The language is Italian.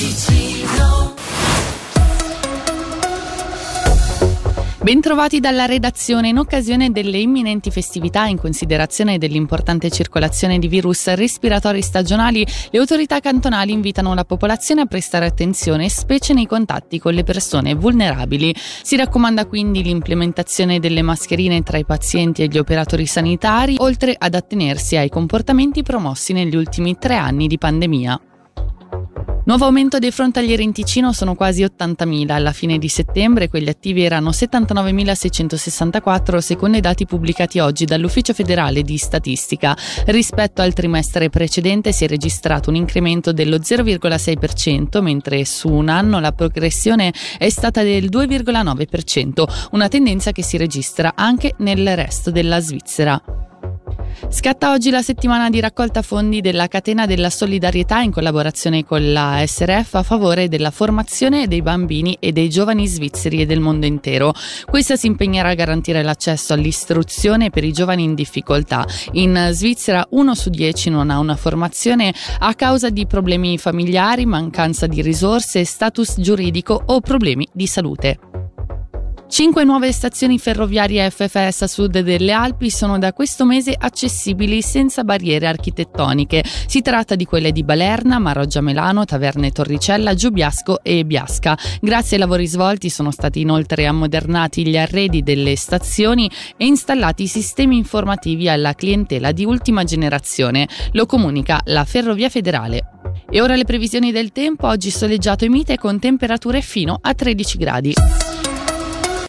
Ticino. Bentrovati dalla redazione. In occasione delle imminenti festività in considerazione dell'importante circolazione di virus respiratori stagionali, le autorità cantonali invitano la popolazione a prestare attenzione, specie nei contatti con le persone vulnerabili. Si raccomanda quindi l'implementazione delle mascherine tra i pazienti e gli operatori sanitari, oltre ad attenersi ai comportamenti promossi negli ultimi tre anni di pandemia. Nuovo aumento dei frontalieri in Ticino sono quasi 80.000. Alla fine di settembre quelli attivi erano 79.664 secondo i dati pubblicati oggi dall'Ufficio federale di statistica. Rispetto al trimestre precedente si è registrato un incremento dello 0,6%, mentre su un anno la progressione è stata del 2,9%, una tendenza che si registra anche nel resto della Svizzera. Scatta oggi la settimana di raccolta fondi della Catena della Solidarietà in collaborazione con la SRF a favore della formazione dei bambini e dei giovani svizzeri e del mondo intero. Questa si impegnerà a garantire l'accesso all'istruzione per i giovani in difficoltà. In Svizzera uno su dieci non ha una formazione a causa di problemi familiari, mancanza di risorse, status giuridico o problemi di salute. Cinque nuove stazioni ferroviarie FFS a sud delle Alpi sono da questo mese accessibili senza barriere architettoniche. Si tratta di quelle di Balerna, Maroggia Melano, Taverne Torricella, Giubiasco e Biasca. Grazie ai lavori svolti sono stati inoltre ammodernati gli arredi delle stazioni e installati sistemi informativi alla clientela di ultima generazione. Lo comunica la Ferrovia Federale. E ora le previsioni del tempo, oggi soleggiato e mite con temperature fino a 13 gradi.